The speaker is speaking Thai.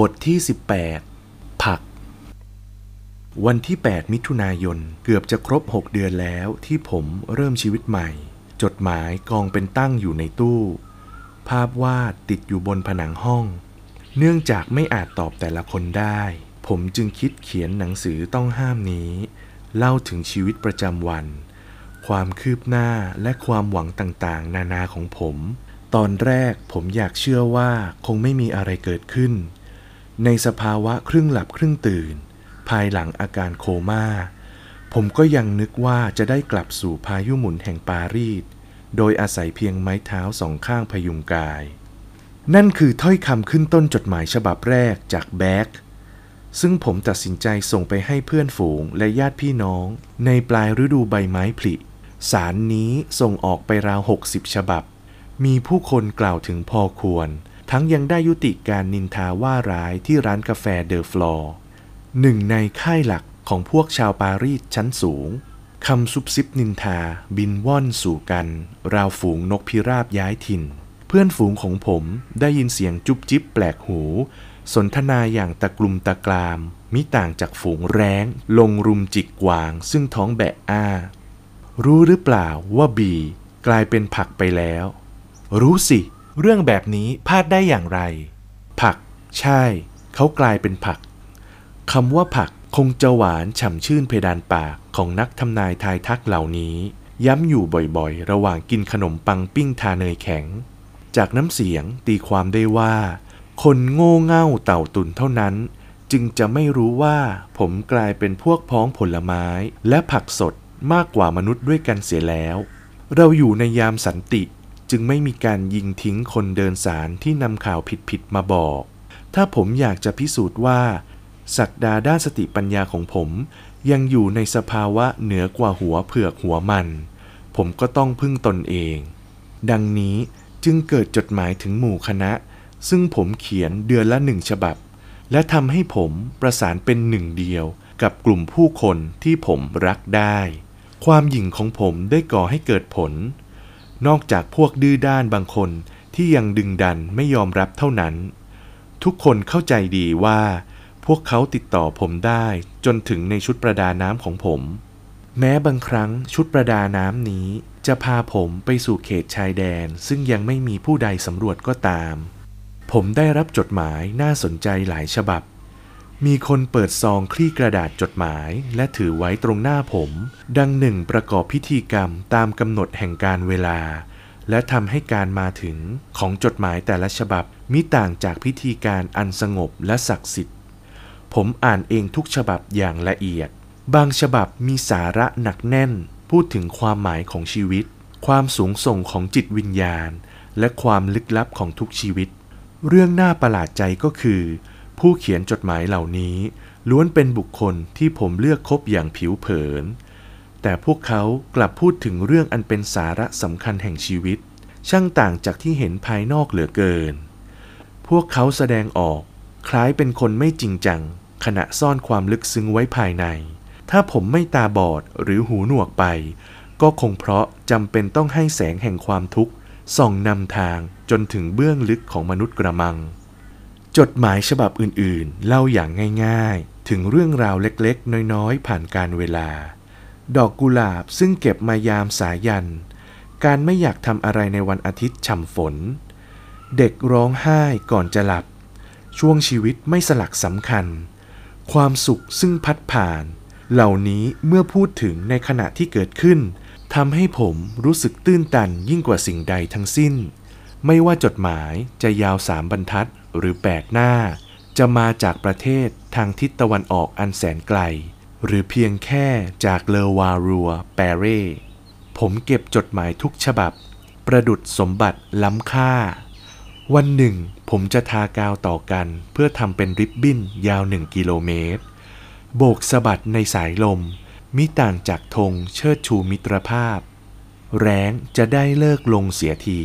บทที่ 18 ผัก วันที่ 8 มิถุนายนเกือบจะครบ 6 เดือนแล้วที่ผมเริ่มชีวิตใหม่ จดหมายกองเป็นตั้งอยู่ในตู้ ภาพวาดติดอยู่บนผนังห้อง เนื่องจากไม่อาจตอบแต่ละคนได้ ผมจึงคิดเขียนหนังสือต้องห้ามนี้ เล่าถึงชีวิตประจำวัน ความคืบหน้าและความหวังต่างๆ นานาของผม ตอนแรกผมอยากเชื่อว่าคงไม่มีอะไรเกิดขึ้น ในสภาวะครึ่งหลับครึ่งตื่น ภายหลังอาการโคมา่า ผมก็ยังนึกว่าจะได้กลับสู่พายุหมุนแห่งปารีส โดยอาศัยเพียงไม้เท้าสองข้างพยุงกาย นั่นคือถ้อยคำขึ้นต้นจดหมายฉบับแรกจากแบ็กซึ่งผมตัดสินใจส่งไปให้เพื่อนฝูงและญาติพี่น้อง ในปลายฤดูใบไม้ผลิ สารนี้ส่งออกไปราว 60 ฉบับ มีผู้คนกล่าวถึงพอควร ทั้งยังได้ยุติการนินทาว่าร้ายที่ร้านกาแฟเดอฟลอร์หนึ่งในค่ายหลักของพวกชาวปารีสชั้นสูงคำซุบซิบนินทาบินว่อนสู่กัน ราวฝูงนกพิราบย้ายถิ่น เพื่อนฝูงของผมได้ยินเสียงจุบจิบแปลกหู สนทนาอย่างตะกรุมตะกราม มิต่างจากฝูงแร้ง ลงรุมจิกกวาง ซึ่งท้องแบะอ้า รู้หรือเปล่าว่าบี กลายเป็นผักไปแล้ว รู้สิ เรื่องแบบนี้พลาดได้อย่างไร ผัก ใช่ เขากลายเป็นผักคำว่าผักคงจะหวานฉ่ำชื่นเพดานปากของนักทำนายทายทักเหล่านี้ ย้ำอยู่บ่อยๆ ระหว่างกินขนมปังปิ้งทาเนยแข็ง จากน้ำเสียงตีความได้ว่า คนโง่เง่าเต่าตุนเท่านั้น จึงจะไม่รู้ว่าผมกลายเป็นพวกพ้องผลไม้และผักสดมากกว่ามนุษย์ด้วยกันเสียแล้ว เราอยู่ในยามสันติ จึงไม่มีการยิงทิ้งคนเดินสารที่นำข่าวผิดๆมาบอก ถ้าผมอยากจะพิสูจน์ว่าศักดาด้านสติปัญญาของผม ยังอยู่ในสภาวะเหนือกว่าหัวเผือกหัวมัน ผมก็ต้องพึ่งตนเอง ดังนี้จึงเกิดจดหมายถึงหมู่คณะ ซึ่งผมเขียนเดือนละหนึ่งฉบับ และทำให้ผมประสานเป็นหนึ่งเดียวกับกลุ่มผู้คนที่ผมรักได้ ความหยิ่งของผมได้ก่อให้เกิดผล นอกจากพวกดื้อด้านบางคนที่ยังดึงดันไม่ยอมรับเท่านั้น ทุกคนเข้าใจดีว่า พวกเขาติดต่อผมได้จนถึงในชุดประดาน้ำของผม แม้บางครั้งชุดประดาน้ำนี้ จะพาผมไปสู่เขตชายแดน ซึ่งยังไม่มีผู้ใดสำรวจก็ตาม ผมได้รับจดหมายน่าสนใจหลายฉบับ มีคนเปิดซองคลี่กระดาษจดหมาย และถือไว้ตรงหน้าผม ดังหนึ่งประกอบพิธีกรรมตามกำหนดแห่งการเวลา และทำให้การมาถึงของจดหมายแต่ละฉบับมิต่างจากพิธีการอันสงบและศักดิ์สิทธิ์ ผมอ่านเองทุกฉบับอย่างละเอียด บางฉบับมีสาระหนักแน่น พูดถึงความหมายของชีวิต ความสูงส่งของจิตวิญญาณ และความลึกลับของทุกชีวิต เรื่องน่าประหลาดใจก็คือ ผู้เขียนจดหมายเหล่านี้ ล้วนเป็นบุคคลที่ผมเลือกคบอย่างผิวเผิน แต่พวกเขากลับพูดถึงเรื่องอันเป็นสาระสำคัญแห่งชีวิต ช่างต่างจากที่เห็นภายนอกเหลือเกิน พวกเขาแสดงออกคล้ายเป็นคนไม่จริงจัง ขณะซ่อนความลึกซึ้งไว้ภายใน ถ้าผมไม่ตาบอดหรือหูหนวกไป ก็คงเพราะจำเป็นต้องให้แสงแห่งความทุกข์ส่องนำทางจนถึงเบื้องลึกของมนุษย์กระมัง จดหมายฉบับอื่นๆ เล่าอย่างง่ายๆ ถึงเรื่องราวเล็กๆ น้อยๆ ผ่านการเวลา ดอกกุหลาบซึ่งเก็บมายามสายัน การไม่อยากทำอะไรในวันอาทิตย์ฉ่ำฝน เด็กร้องไห้ก่อนจะหลับ ช่วงชีวิตไม่สลักสำคัญ ความสุขซึ่งพัดผ่าน เหล่านี้เมื่อพูดถึงในขณะที่เกิดขึ้นทำให้ผมรู้สึกตื้นตันยิ่งกว่าสิ่งใดทั้งสิ้น ไม่ว่าจดหมายจะยาวสามบรรทัด หรือแปดหน้า จะมาจากประเทศทางทิศตะวันออกอันแสนไกล หรือเพียงแค่จากเลวารัว แปเร่ผมเก็บจดหมายทุกฉบับ ประดุดสมบัติล้ำค่า วันหนึ่ง ผมจะทากาวต่อกันเพื่อทำเป็นริบบิ้นยาวหนึ่งกิโลเมตร โบกสะบัดในสายลม มิต่างจากธงเชิดชูมิตรภาพ แรงจะได้เลิกลงเสียที